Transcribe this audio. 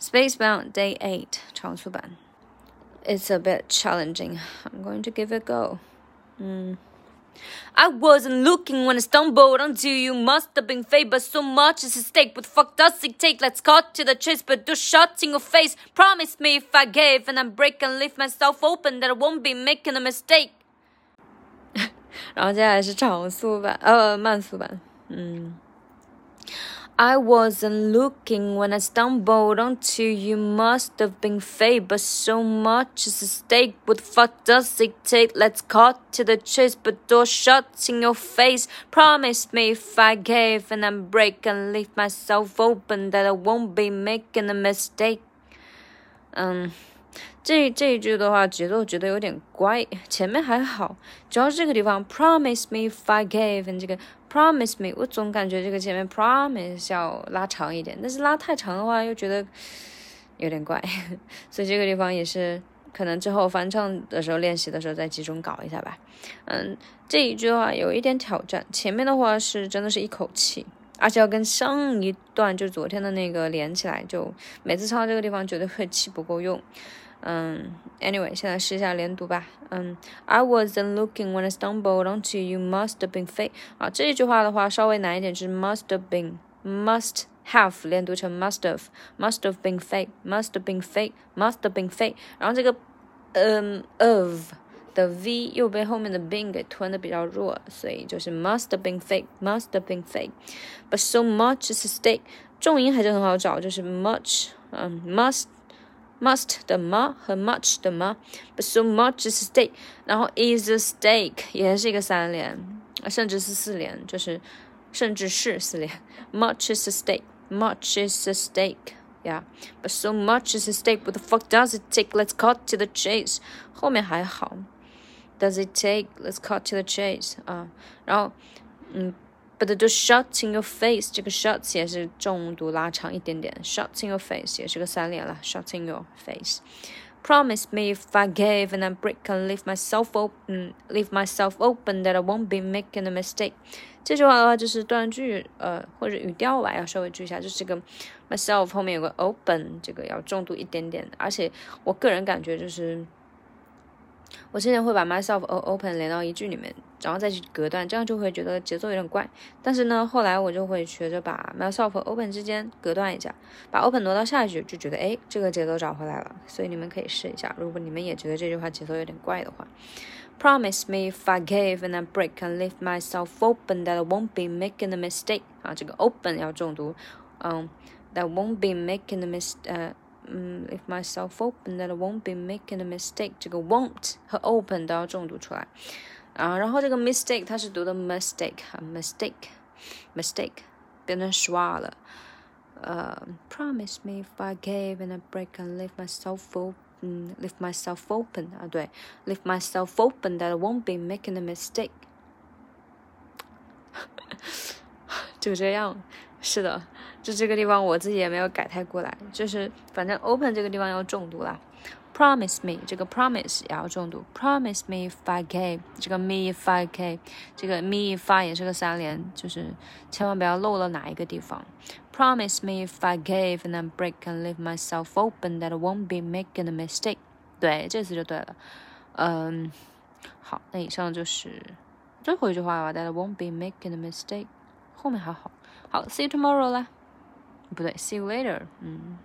Spacebound Day 8长速版。It's a bit challenging. I'm going to give it a go. Mm. I wasn't looking when I stumbled onto you. Must have been fate, but so much is at stake. What the fuck does it take? Let's cut to the chase, but do shots in your face. Promise me if I gave and I break and leave myself open that I won't be making a mistake. 然后接下来是长速版，呃，慢速版，嗯。 I wasn't looking when I stumbled onto you. Must have been fate, but so much is at stake. What the fuck does it take? Let's cut to the chase, but door shuts in your face. Promise me if I gave and I break and leave myself open that I won't be making a mistake. Um. 这这一句的话，节奏觉得有点怪，前面还好，主要是这个地方，promise me if I gave，这个 promise me，我总感觉这个前面 promise 要拉长一点，但是拉太长的话又觉得有点怪，所以这个地方也是可能之后翻唱的时候练习的时候再集中搞一下吧。嗯，这一句的话有一点挑战，前面的话是真的是一口气，而且要跟上一段就昨天的那个连起来，就每次唱到这个地方觉得会气不够用。嗯，anyway，现在试一下连读吧。嗯，I wasn't looking when I stumbled onto you. Must have been fate。啊，这一句话的话稍微难一点，是 must have been，must have 连读成 must have，must have been fate，must have been fate，must have been fate。然后这个嗯 of 的 v 又被后面的 been 给吞的比较弱，所以就是 must have been fate，must have been fate。But so much is at stake。重音还是很好找，就是 much，嗯，must。 must 的 m 和 much 的 m but so much is stake，然后 is a stake 也是一个三连，甚至是四连，就是甚至是四连。Much is a stake, much is a stake, yeah. But so much is a stake. What the fuck does it take? Let's cut to the chase. 后面还好。Does it take? Let's cut to the chase 啊，然后嗯。 But the shots in your face，这个 shots 也是重读拉长一点点，shots in your face 也是个三连了，shots in your face。Promise me if I gave and I break and leave myself open, leave myself open that I won't be making a mistake。这句话的话就是断句，呃，或者语调吧，要稍微注意一下，就是这个 myself 后面有个 open，这个要重读一点点。而且我个人感觉就是。 我之前会把 myself open 连到一句里面，然后再去隔断，这样就会觉得节奏有点怪。但是呢，后来我就会学着把 myself open 之间隔断一下，把 open 挪到下一句，就觉得哎，这个节奏找回来了。所以你们可以试一下，如果你们也觉得这句话节奏有点怪的话。Promise me if I give and I break and leave myself open that I won't be making a mistake 啊，这个 open 要重读，嗯，that won't be making a mistake。嗯，if myself open that I won't be making a mistake，这个 won't 和 open 都要重读出来啊。然后这个 mistake 它是读的 mistake，mistake，mistake 变成 schwa 了。呃，promise me if I gave and I break and leave myself open, leave myself open 啊，对，leave myself open that I won't be making a mistake。 就这样。是的，就这个地方我自己也没有改太过来，就是反正 open 这个地方要重读啦。Promise me 这个 promise 也要重读，Promise me five k 这个 me five k 这个 me if I 也是个三连，就是千万不要漏了哪一个地方。Promise me if I gave and I break and leave myself open that I won't be making a mistake。对，这次就对了。嗯，好，那以上就是最后一句话吧，that I won't be making a mistake。后面还好。好，see you tomorrow 啦，不对，see you later，嗯。